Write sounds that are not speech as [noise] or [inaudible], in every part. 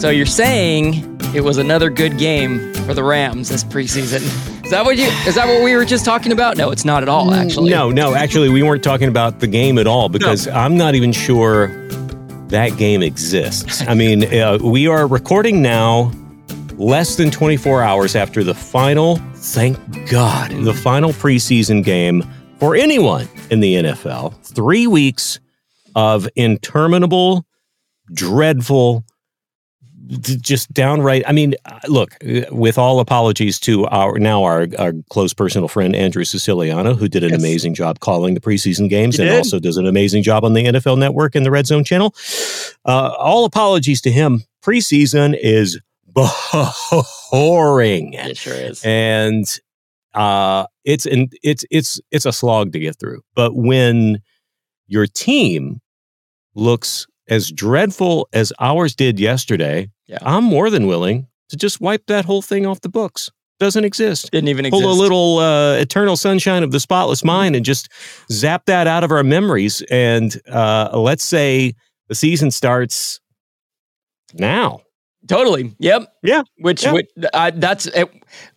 So you're saying it was another good game for the Rams this preseason? Is that what you? Is that what we were just talking about? No, it's not at all. Actually, No, no, actually, we weren't talking about the game at all because I'm not even sure that game exists. I mean, [laughs] uh, we are recording now less than 24 hours after the final, thank God, the final preseason game for anyone in the NFL. Three weeks of interminable, dreadful, d- just downright. I mean, uh, look, uh, with all apologies to our now our, our close personal friend Andrew Siciliano, who did an Yes. amazing job calling the preseason games He and did. also does an amazing job on the NFL Network and the Red Zone channel. Uh, all apologies to him. Preseason is [laughs] boring it sure is. and uh it's and it's it's it's a slog to get through but when your team looks as dreadful as ours did yesterday Yeah. i'm more than willing to just wipe that whole thing off the books doesn't exist Didn't even exist. pull a little uh, eternal sunshine of the spotless mind and just zap that out of our memories and uh let's say the season starts now Totally. Yep. Yeah. Which, Yeah. which uh, that's uh,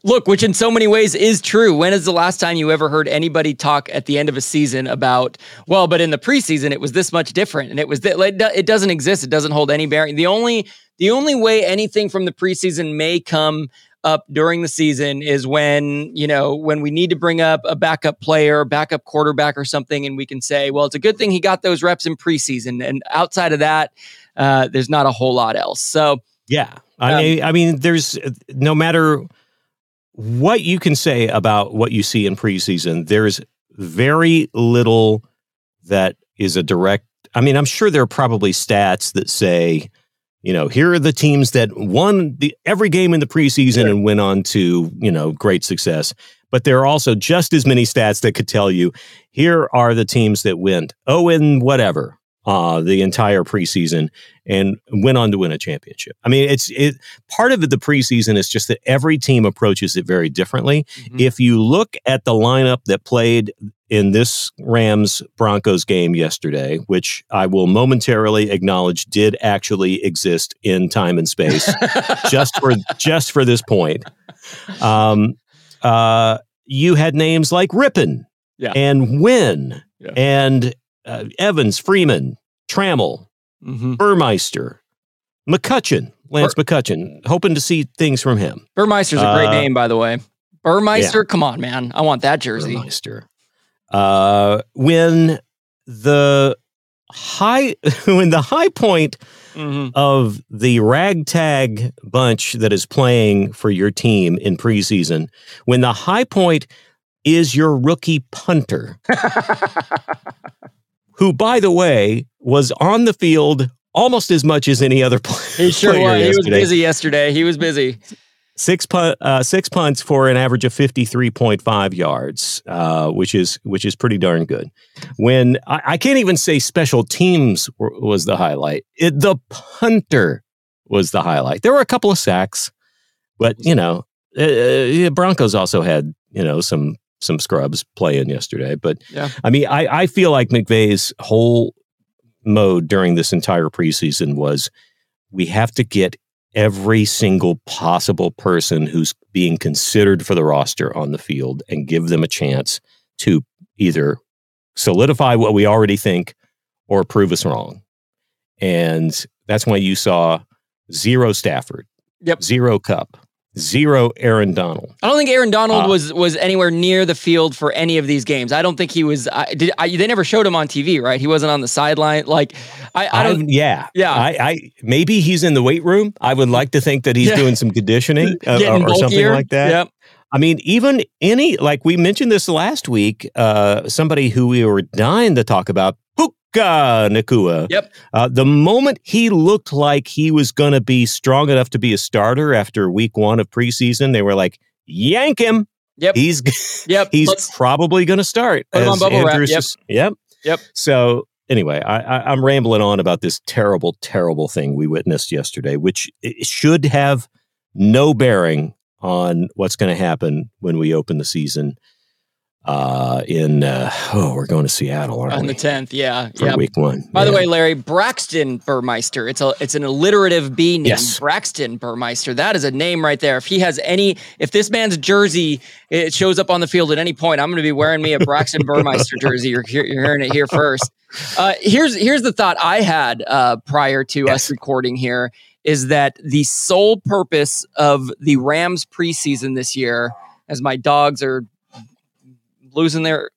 look, which in so many ways is true. When is the last time you ever heard anybody talk at the end of a season about, well, but in the preseason it was this much different, and it was that like, it doesn't exist. It doesn't hold any bearing. The only the only way anything from the preseason may come up during the season is when you know when we need to bring up a backup player, backup quarterback, or something, and we can say, well, it's a good thing he got those reps in preseason. And outside of that, uh, there's not a whole lot else. So. Yeah. I Um, mean, I mean, there's no matter what you can say about what you see in preseason, there's very little that is a direct. I mean, I'm sure there are probably stats that say, you know, here are the teams that won the every game in the preseason and went on to, you know, great success. But there are also just as many stats that could tell you here are the teams that went oh and whatever uh, the entire preseason and went on to win a championship. I mean, it's it part of it, the preseason is just that every team approaches it very differently. Mhm. If you look at the lineup that played in this Rams Broncos game yesterday, which I will momentarily acknowledge did actually exist in time and space, [laughs] just for just for this point. Um, uh, you had names like Rypien Yeah. and Winn Yeah. and uh, Evans, Freeman, Trammell, Mhm. Burmeister, McCutcheon, Lance McCutcheon, hoping to see things from him. Burmeister's a great Uh, name, by the way. Burmeister, come on, man. I want that jersey. Burmeister. Uh, when the high [laughs] when the high point Mhm. of the ragtag bunch that is playing for your team in preseason, when the high point is your rookie punter, [laughs] who, by the way, was on the field almost as much as any other [laughs] player. He sure was. He was busy yesterday. He was busy. Six punt, uh, six punts for an average of fifty three point five yards, uh, which is which is pretty darn good. When I, I can't even say special teams were, was the highlight, it, the punter was the highlight. There were a couple of sacks, but you know, uh, Broncos also had you know some some scrubs playing yesterday. But Yeah. I mean, I I feel like McVay's whole mode during this entire preseason was we have to get every single possible person who's being considered for the roster on the field and give them a chance to either solidify what we already think or prove us wrong. And that's why you saw zero Stafford, Yep. zero Kupp, zero Aaron Donald. I don't think Aaron Donald Uh, was was anywhere near the field for any of these games. I don't think he was. I, did I, they never showed him on TV, right? He wasn't on the sideline. Like I, I don't. I've- yeah, Yeah. I, I maybe he's in the weight room. I would like to think that he's Yeah. doing some conditioning [laughs] uh, or, or something like that. Yep. I mean, even any like we mentioned this last week. Uh, somebody who we were dying to talk about, Nacua. Yep. Uh, the moment he looked like he was going to be strong enough to be a starter after week one of preseason, they were like, "Yank him! Yep. He's Yep. he's Let's- probably going to start." Put on bubble wrap, Andrews yep. is- yep. Yep. So anyway, I, I, I'm rambling on about this terrible, terrible thing we witnessed yesterday, which should have no bearing on what's going to happen when we open the season. Uh, in uh, oh, we're going to Seattle, on we? the tenth. Yeah. for Yeah. week one. By the way, Larry Braxton Burmeister. It's a it's an alliterative B name. Yes. Braxton Burmeister. That is a name right there. If he has any, if this man's jersey it shows up on the field at any point, I'm going to be wearing me a Braxton [laughs] Burmeister jersey. You're, you're hearing it here first. Uh, here's here's the thought I had uh, prior to us recording here is that the sole purpose of the Rams preseason this year, as my dogs are losing their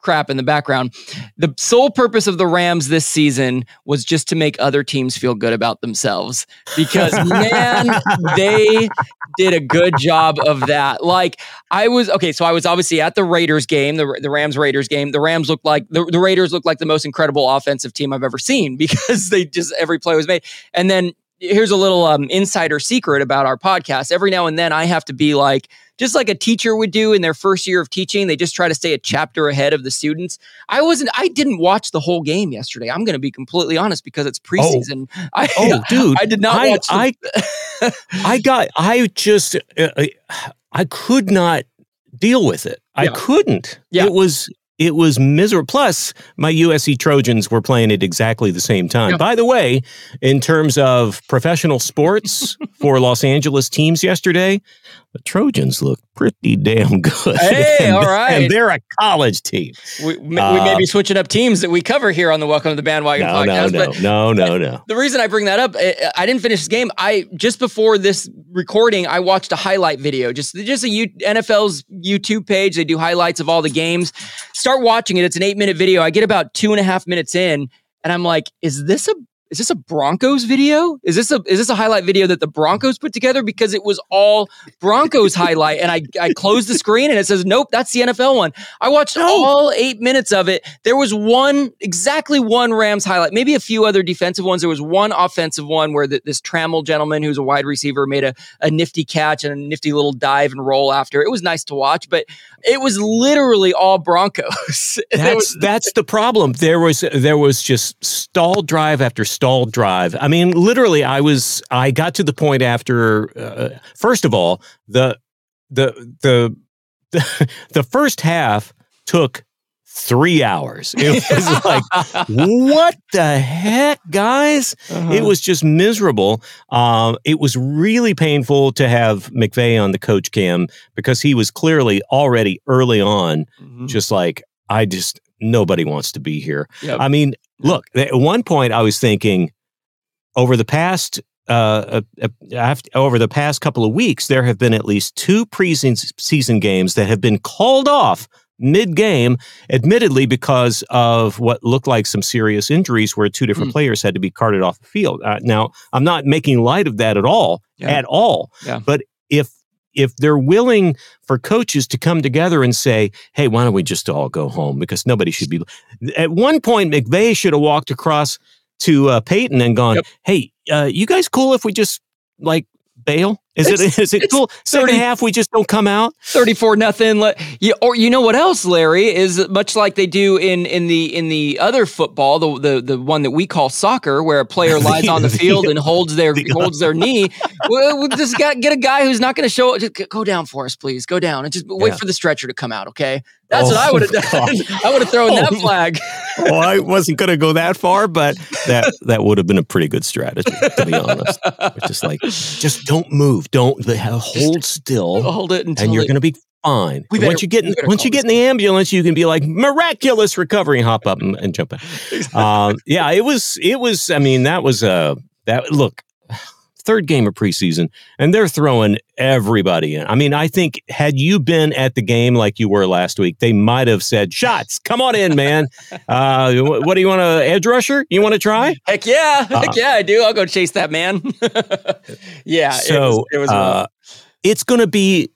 crap in the background. The sole purpose of the Rams this season was just to make other teams feel good about themselves because [laughs] man, they did a good job of that. Like I was okay, so I was obviously at the Raiders game, the, the Rams Raiders game. The Rams looked like the, the Raiders looked like the most incredible offensive team I've ever seen [laughs] because they just every play was made. And then here's a little um, insider secret about our podcast. Every now and then I have to be like just like a teacher would do in their first year of teaching, they just try to stay a chapter ahead of the students. I wasn't, I didn't watch the whole game yesterday. I'm going to be completely honest because it's preseason. I, Oh, [laughs] dude, I did not I, watch. I, [laughs] I got. I just. Uh, I- I could not deal with it. I Yeah. couldn't. Yeah. It was. It was miserable. Plus, my USC Trojans were playing at exactly the same time. By the way, in terms of professional sports for Los Angeles teams yesterday, the Trojans look pretty damn good. Hey, [laughs] and, all right. and they're a college team. we, we may uh, be switching up teams that we cover here on the Welcome to the Bandwagon No, no, podcast. no, but no, no, no. the reason I bring that up, I, I didn't finish this game. I just before this recording, I watched a highlight video, just just a U, NFL's YouTube page. They do highlights of all the games. Start watching it. It's an eight minute video. I get about two and a half minutes in, and I'm like, is this a is this a Broncos video? Is this a is this a highlight video that the Broncos put together? Because it was all Broncos highlight, and I I closed the screen and it says, nope, that's the NFL one. I watched all eight minutes of it. There was one, exactly one Rams highlight, maybe a few other defensive ones. There was one offensive one where the, this Trammell gentleman, who's a wide receiver, made a, a nifty catch and a nifty little dive and roll after. It was nice to watch, but it was literally all Broncos. [laughs] That's was- that's the problem. There was there was just stall drive after stall drive. I mean, literally, I was I got to the point after. Uh, first of all, the the the the, [laughs] the first half took three hours. It [laughs] was like, what the heck, guys? Uh-huh. It was just miserable. Um, it was really painful to have McVay on the coach cam because he was clearly already early on Mhm. just like I just nobody wants to be here. Yep. I mean, look, at one point I was thinking over the past uh, uh, uh, over the past couple of weeks, there have been at least two preseason games that have been called off mid game, admittedly because of what looked like some serious injuries where two different Mm. players had to be carted off the field. Uh, now, I'm not making light of that at all, Yeah. at all. Yeah. But if if they're willing for coaches to come together and say, "Hey, why don't we just all go home?" Because nobody should be. At one point, McVay should have walked across to uh, Payton and gone, Yep. "Hey, uh, you guys cool if we just like bail? Is it It's- it cool? Second 30 half, we just don't come out. 34 nothing you, or you know what else larry is much like they do in in the in the other football the the, the one that we call soccer where a player [laughs] lies on the field and holds their the- holds their knee well, we'll just got, get a guy who's not going to show just go down for us please go down and just wait Yeah. for the stretcher to come out okay that's what Oh, i would have done God. [laughs] i would have thrown that Oh, flag [laughs] well, I wasn't going to go that far, but that that would have been a pretty good strategy, to be honest. It's just like, just don't move, don't hold still, hold it until and you're going to be fine. Better- once you get in, once you get in the ambulance, you can be like miraculous recovery, and hop up and, and jump in. [laughs] Um, yeah, it was it was. I mean, that was uh that look. Third game of preseason, and they're throwing everybody in. I mean, I think had you been at the game like you were last week, they might have said, "Shots, come on in, man. [laughs] Uh, wh- what do you want to edge rusher? You want to try?" heck yeah Uh, heck yeah i do i'll go chase that man [laughs] yeah it so was, it was uh, it's going to be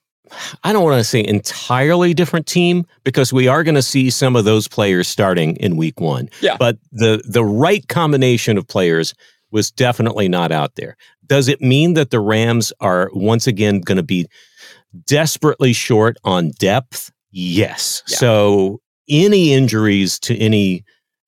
i don't want to say entirely different team because we are going to see some of those players starting in week one Yeah. but the the right combination of players was definitely not out there does it mean that the rams are once again going to be desperately short on depth yes Yeah. so any injuries to any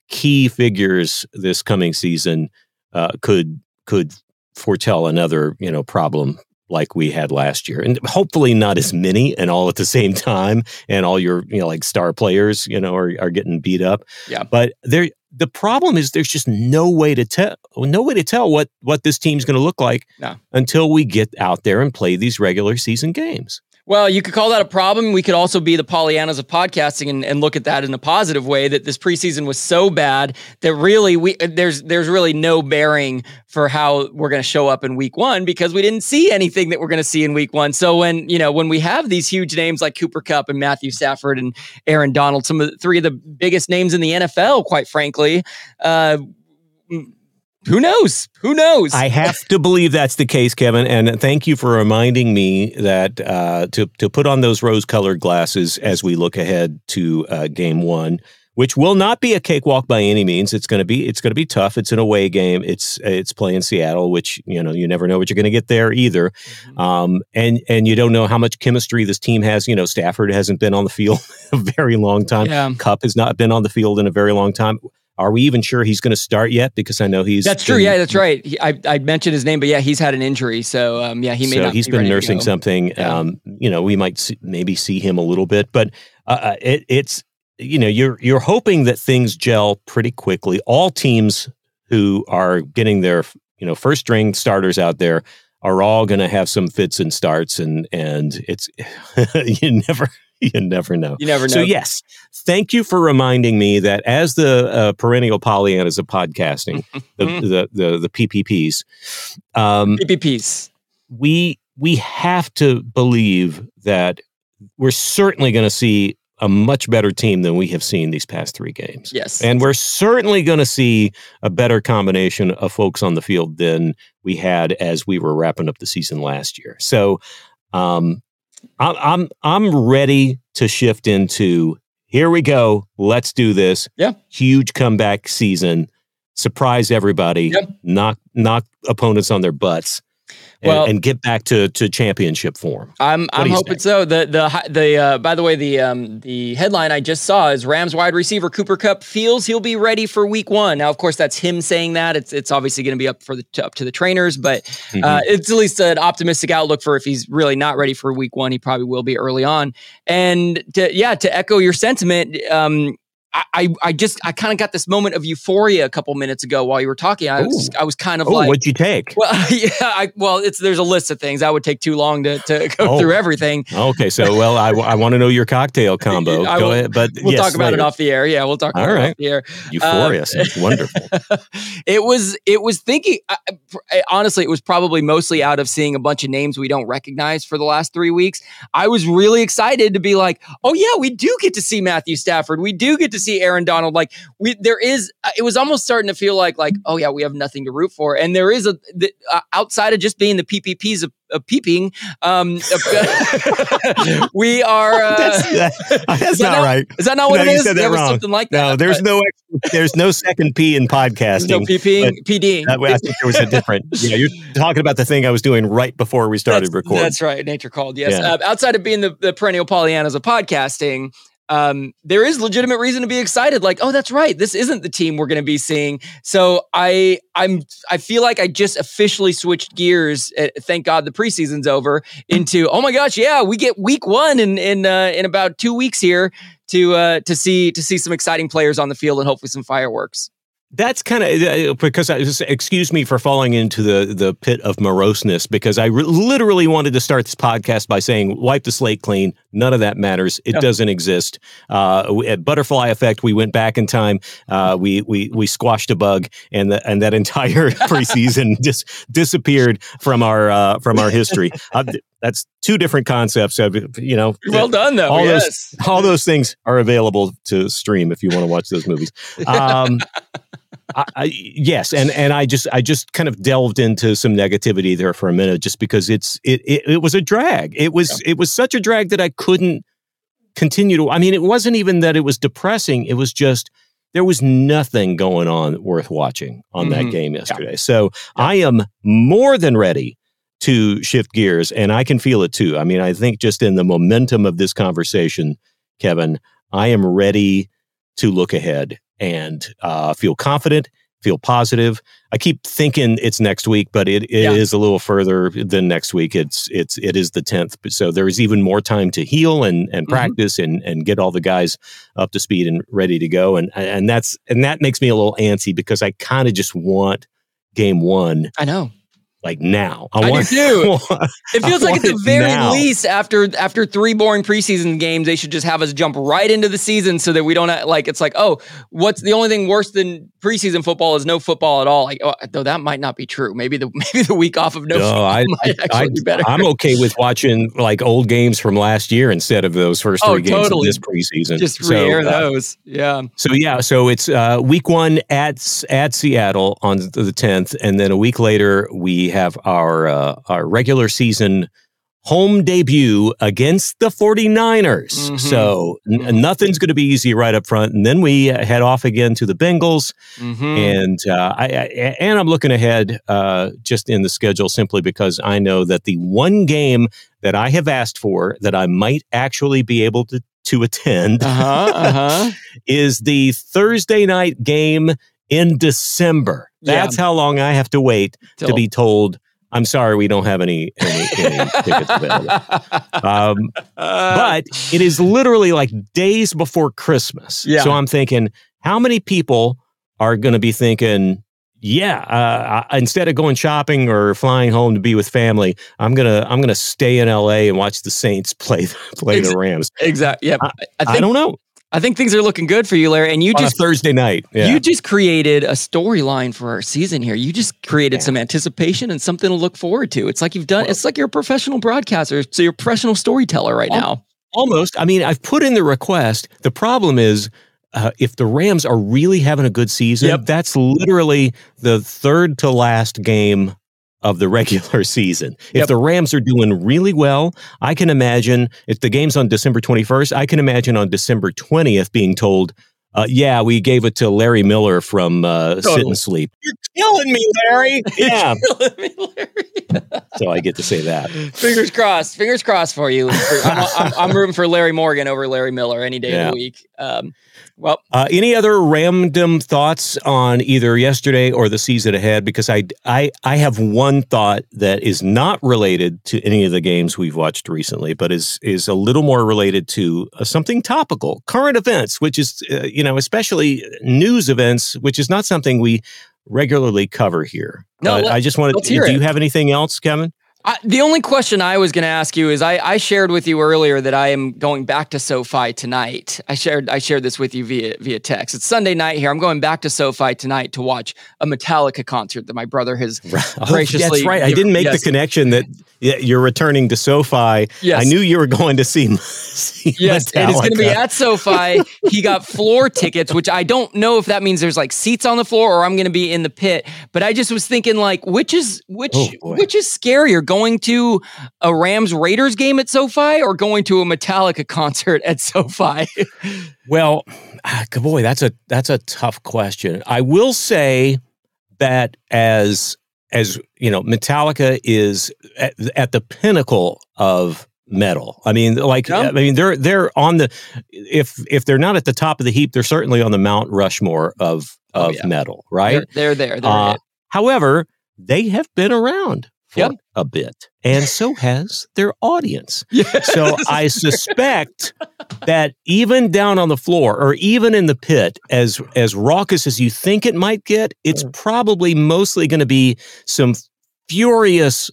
key figures this coming season uh, could could foretell another you know problem like we had last year and hopefully not as many and all at the same time and all your you know like star players you know are, are getting beat up Yeah. but there the problem is there's just no way to tell no way to tell what what this team's going to look like No. until we get out there and play these regular season games Well, you could call that a problem. We could also be the Pollyannas of podcasting and, and look at that in a positive way. That this preseason was so bad that really we there's there's really no bearing for how we're going to show up in week one because we didn't see anything that we're going to see in week one. So when you know when we have these huge names like Cooper Kupp and Matthew Stafford and Aaron Donald, some of the, three of the biggest names in the NFL, quite frankly. Uh, who knows? Who knows? I have to believe that's the case, Kevin. And thank you for reminding me that uh, to to put on those rose-colored glasses as we look ahead to uh, Game One, which will not be a cakewalk by any means. It's going to be it's going to be tough. It's an away game. It's it's playing Seattle, which you know you never know what you're going to get there either. Um, and and you don't know how much chemistry this team has. You know, Stafford hasn't been on the field [laughs] a very long time. yeah. Kupp has not been on the field in a very long time. Are we even sure he's going to start yet? Because I know he's That's true. been- Yeah, that's right. He, I, I mentioned his name, but yeah, he's had an injury. So um, yeah, he may so not. he's be been nursing something. Yeah. Um, you know, we might see, maybe see him a little bit, but uh, uh, it, it's you know you're you're hoping that things gel pretty quickly. All teams who are getting their you know first string starters out there are all going to have some fits and starts, and and it's [laughs] you never [laughs] you never know. You never know. So yes, thank you for reminding me that as the uh, perennial Pollyannas of podcasting, the, [laughs] the the the PPPs. Um, PPPs. we we have to believe that we're certainly going to see a much better team than we have seen these past three games. Yes. And we're certainly going to see a better combination of folks on the field than we had as we were wrapping up the season last year. So um, I'm I'm I'm ready to shift into here we go. Let's do this. Yeah. Huge comeback season. Surprise everybody. Yep. Knock knock opponents on their butts. And, Well- and get back to, to championship form. I'm I'm hoping think? so. The the the uh, by the way the um the headline I just saw is Rams wide receiver Cooper Kupp feels he'll be ready for week one. Now of course that's him saying that. It's it's obviously going to be up for the to, up to the trainers, but Mm-hmm. uh, it's at least an optimistic outlook for if he's really not ready for week one. He probably will be early on. And to, yeah, to echo your sentiment, um, I, I just I kind of got this moment of euphoria a couple minutes ago while you were talking. I was I was kind of oh, like. what'd you take? [laughs] Well, yeah, I, well, it's there's a list of things. I would take too long to, to go Oh. through everything. Okay, so [laughs] well, I, I want to know your cocktail [laughs] combo. I Go will- ahead, but We'll yes, talk about it off the air. Yeah, we'll talk about All it right. off the air. Euphoria, Um, sounds wonderful. it was it was thinking I- I- honestly it was probably mostly out of seeing a bunch of names we don't recognize for the last three weeks i was really excited to be like oh yeah we do get to see matthew stafford we do get to see Aaron Donald. Like we, there is. uh, It was almost starting to feel like, like, oh yeah, we have nothing to root for. And there is a the, uh, outside of just being the PPPs of, of peeping. Um, [laughs] [laughs] we are. Uh, that's that- that's is that not right. Is that not what No, it you is? said that There was wrong. something like that. No, there's but no there's no second P in podcasting. no but PDing. That way, I think there was a different. [laughs] Yeah, you're talking about the thing I was doing right before we started that's, recording. That's right. Nature called. Yes. Yeah. Uh, outside of being the, the perennial Pollyannas of podcasting, um, there is legitimate reason to be excited. Like, oh, that's right. This isn't the team we're going to be seeing. So I, I'm, I feel like I just officially switched gears. uh thank God the preseason's over. Into oh my gosh, yeah, we get week one in in uh, in about two weeks here to uh, to see to see some exciting players on the field and hopefully some fireworks. That's kind of uh, because I just excuse me for falling into the the pit of moroseness because I re- literally wanted to start this podcast by saying wipe the slate clean. None of that matters. It Yeah. doesn't exist. Uh, we- at Butterfly Effect, we went back in time. Uh, we we we squashed a bug, and the, and that [laughs] entire preseason just disappeared from our uh, from our history. Uh, that's two different concepts of you know. [laughs] Well done, though. all those- yes. all those things are available to stream if you want to watch those movies. Um, I, I, yes, and and I just I just kind of delved into some negativity there for a minute, just because it's it it, it was a drag. It was it was such a drag that I couldn't continue to. I mean, it wasn't even that it was depressing. It was just there was nothing going on worth watching on that Mhm. game yesterday. So I am more than ready to shift gears, and I can feel it too. I mean, I think just in the momentum of this conversation, Kevin, I am ready to look ahead and uh, feel confident, feel positive. I keep thinking it's next week, but it, it is Yeah. a little further than next week. It's it's it is the tenth, so there is even more time to heal and and Mhm. practice and and get all the guys up to speed and ready to go. And and that's and that makes me a little antsy because I kind of just want game one I know. Like now. I, I do want [laughs] too. It I feels like at the very now. least, after after three boring preseason games, they should just have us jump right into the season so that we don't have, like. It's like, oh, what's the only thing worse than preseason football is no football at all. Like, oh, though that might not be true. Maybe the [laughs] maybe the week off of no, No, football I, [laughs] might actually I, be better. I'm okay with watching like old games from last year instead of those first Oh, three games totally. of this preseason. just So, re-air uh, those. Yeah. So yeah, so it's uh, week one at at Seattle on the tenth, and then a week later we have our uh, our regular season home debut against the 49ers. Mhm. So n- Mhm. nothing's going to be easy right up front, and then we uh, head off again to the Bengals, Mhm. and uh, I, I and I'm looking ahead uh, just in the schedule simply because I know that the one game that I have asked for that I might actually be able to to attend Uh huh. Uh huh. [laughs] is the Thursday night game in December. Yeah. That's how long I have to wait to be told. I'm sorry, we don't have any, any, any [laughs] tickets available. Um, Uh, but it is literally like days before Christmas. Yeah. So I'm thinking, how many people are going to be thinking, yeah, uh, I- instead of going shopping or flying home to be with family, I'm gonna I'm gonna stay in LA and watch the Saints play [laughs] play Ex- the Rams. exactly. Yeah. I- I, I, don't know I think things are looking good for you, Larry. And you on just a Thursday night. Yeah. You just created a storyline for our season here. You just created some anticipation and something to look forward to. It's like you've done. it's like you're a professional broadcaster, so you're a professional storyteller right now. Almost. I mean, I've put in the request. The problem is, uh, if the Rams are really having a good season, Yep. that's literally the third to last game of the regular [laughs] season. If Yep. the Rams are doing really well, I can imagine if the game's on December 21st, I can imagine on December 20th being told, uh, yeah, we gave it to Larry Miller from uh, Sit and Sleep. You're killing me, Larry. [laughs] Yeah. so I get to say that. Fingers crossed. Fingers crossed for you. [laughs] I'm, I'm, I'm rooting for Larry Morgan over Larry Miller any day Yeah. of the week. Um, well, Uh, any other random thoughts on either yesterday or the season ahead? Because I, I, I have one thought that is not related to any of the games we've watched recently, but is is a little more related to uh, something topical, current events, which is uh, you know especially news events, which is not something we regularly cover here. No, let- I just wanted. let's Do you have anything else, Kevin? I, the only question I was going to ask you is I, I shared with you earlier that I am going back to SoFi tonight. I shared I shared this with you via via text. It's Sunday night here. I'm going back to SoFi tonight to watch a Metallica concert that my brother has [laughs] Oh, graciously. that's right. I didn't make yes. the connection that y- you're returning to SoFi. Yes. I knew you were going to see. [laughs] see Yes, it is going to be at SoFi. he got floor [laughs] tickets, which I don't know if that means there's like seats on the floor or I'm going to be in the pit. But I just was thinking, like, which is which Oh, which is scarier, going to a Rams Raiders game at SoFi or going to a Metallica concert at SoFi? [laughs] Well, ah, boy, that's a that's a tough question. I will say that as as you know, Metallica is at, at the pinnacle of metal. I mean, like Yeah. I mean, they're they're on the if if they're not at the top of the heap, they're certainly on the Mount Rushmore of Oh, of yeah. metal, right? They're, they're there. They're Uh, however, they have been around for Yep. a bit, and so has their audience. [laughs] Yes. So I suspect that even down on the floor or even in the pit, as as raucous as you think it might get, it's mm. probably mostly going to be some furious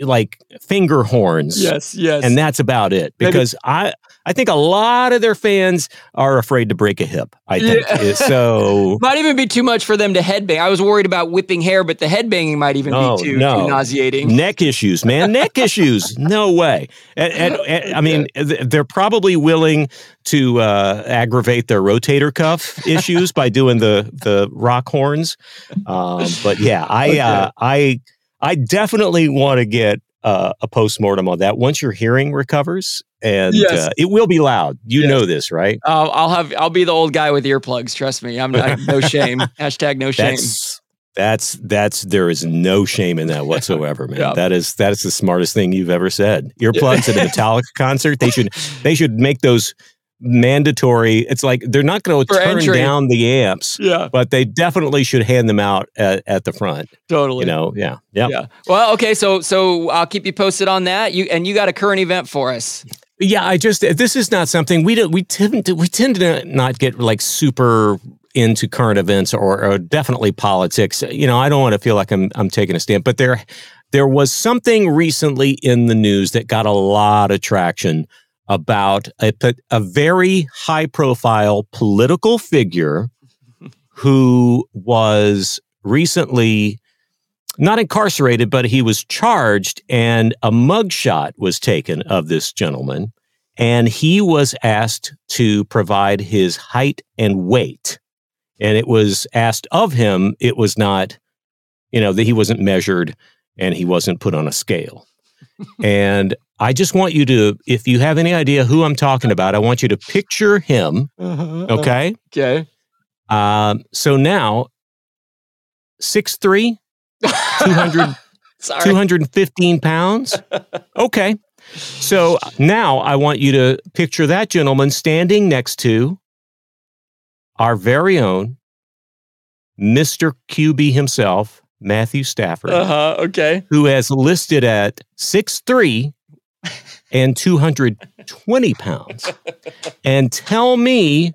like finger horns. yes, yes. And that's about it Maybe- because I I think a lot of their fans are afraid to break a hip. I think Yeah. so. [laughs] might even be too much for them to headbang. I was worried about whipping hair, but the headbanging might even be too, no. too nauseating. neck issues, man. [laughs] Neck issues. No way. And, and- and, I mean, th- they're probably willing to uh, aggravate their rotator cuff [laughs] issues by doing the the rock horns. Um, but yeah, I uh, I I definitely want to get uh, a postmortem on that once your hearing recovers, and Yes. uh, it will be loud. You Yes. know this, right? Uh, I'll have I'll be the old guy with earplugs. Trust me, I'm not, no shame. [laughs] Hashtag no shame. That's that's that's there is no shame in that whatsoever, man. Yeah. That is that is the smartest thing you've ever said. Earplugs at a [laughs] Metallica concert, they should they should make those mandatory. It's like they're not going to turn entry. down the amps, yeah, but they definitely should hand them out at, at the front. totally. You know, yeah, yeah, Yeah. Well, okay. So so I'll keep you posted on that. You and you got a current event for us. Yeah, I just this is not something we don't we tend to we tend to not get like super into current events or, or definitely politics. You know, I don't want to feel like I'm I'm taking a stand, but there there was something recently in the news that got a lot of traction about a a very high profile political figure [laughs] who was recently not incarcerated, but he was charged, and a mugshot was taken of this gentleman, and he was asked to provide his height and weight. And it was asked of him, it was not, you know, that he wasn't measured and he wasn't put on a scale. [laughs] and I just want you to, if you have any idea who I'm talking about, I want you to picture him. Okay. Okay. Um, so now, 6'3, [laughs] 200, 215 pounds. [laughs] Okay. So now I want you to picture that gentleman standing next to our very own Mr. QB himself, Matthew Stafford, Uh huh. Okay. who has listed at 6'3 and 220 pounds. And tell me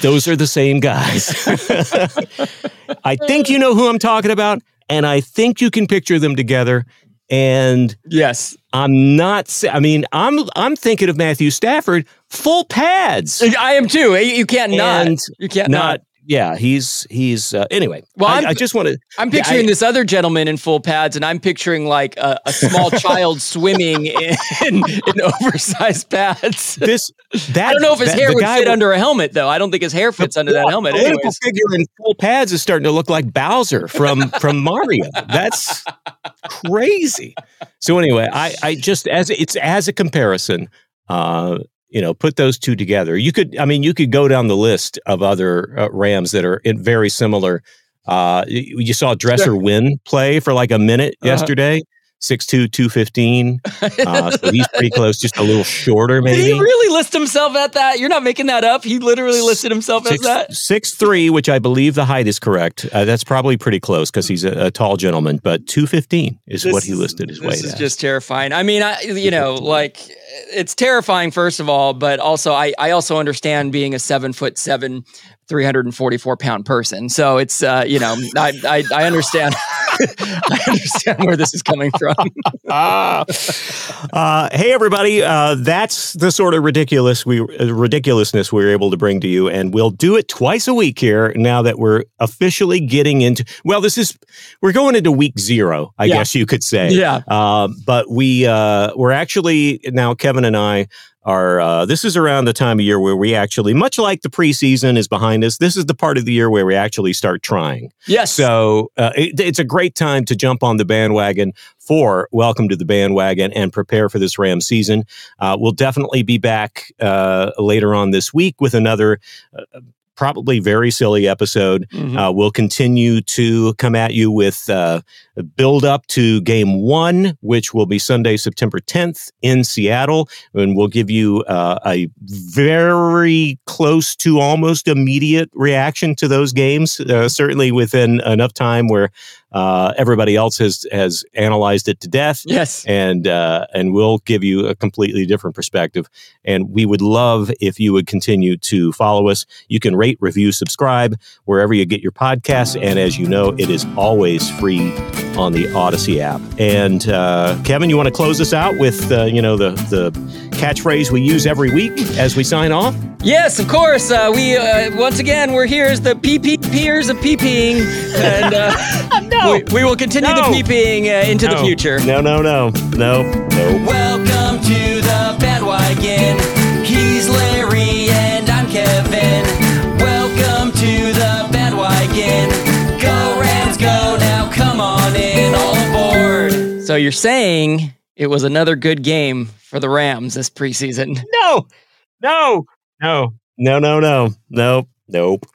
those are the same guys. [laughs] I think you know who I'm talking about, and I think you can picture them together. And Yes. I'm not. I mean, I'm I'm thinking of Matthew Stafford, full pads, I am too. You can't not. You can't not. not. Yeah, he's he's. Uh, anyway, Well, I, I'm- just want to. I'm Yeah, picturing I- this other gentleman in full pads, and I'm picturing like a, a small [laughs] child swimming in, in oversized pads. [laughs] This that I don't know if his that- hair the would fit under a helmet, though. I don't think his hair fits under that helmet. political Anyways, figure in full pads is starting to look like Bowser from from Mario. That's crazy. So anyway, I I just as it's as a comparison, uh, you know, put those two together. You could, I mean, you could go down the list of other uh, Rams that are in very similar. Uh, you, you saw Dresser Winn play for like a minute Uh-huh. yesterday. 6'2", 215. [laughs] Uh, so he's pretty close, just a little shorter, did maybe. he really list himself at that? You're not making that up. He literally listed himself as Six, that. six three, which I believe the height is correct. Uh, that's probably pretty close because he's a, a tall gentleman. But two fifteen is what he listed his weight. This is as. just terrifying. I mean, I you know, like it's terrifying first of all, but also I I also understand being a seven foot seven, three hundred and forty four pound person. So it's uh, you know, I I, I understand. [laughs] [laughs] I understand where this is coming from. uh, [laughs] uh, hey, everybody! Uh, that's the sort of ridiculous we uh, ridiculousness we're able to bring to you, and we'll do it twice a week here. Now that we're officially getting into, well, this is we're going into week zero, I Yeah. guess you could say. Yeah. Uh, but we uh, we're actually now Kevin and I are. Uh, this is around the time of year where we actually, much like the preseason is behind us, this is the part of the year where we actually start trying. Yes. So uh, it, it's a great time to jump on the bandwagon for Welcome to the Bandwagon and prepare for this Ram season. Uh, we'll definitely be back uh, later on this week with another. Probably very silly episode. Mhm. Uh, we'll continue to come at you with uh, a build up to game one, which will be Sunday, September 10th in Seattle. And we'll give you uh, a very close to almost immediate reaction to those games, uh, certainly within enough time where uh, everybody else has, has analyzed it to death yes. and uh, and we'll give you a completely different perspective. And we would love if you would continue to follow us. You can rate, review, subscribe wherever you get your podcasts, and as you know, it is always free on the Audacy app. And uh, Kevin, you want to close us out with uh, you know the the catchphrase we use every week as we sign off? Yes, of course. Uh, we uh, once again we're here as the PP peers of peeing, and uh, [laughs] No. we, we will continue No. the peeing uh, into the future. No, no, no, no, no. Welcome you're saying it was another good game for the Rams this preseason? No, no, no, no, no, no, nope, nope.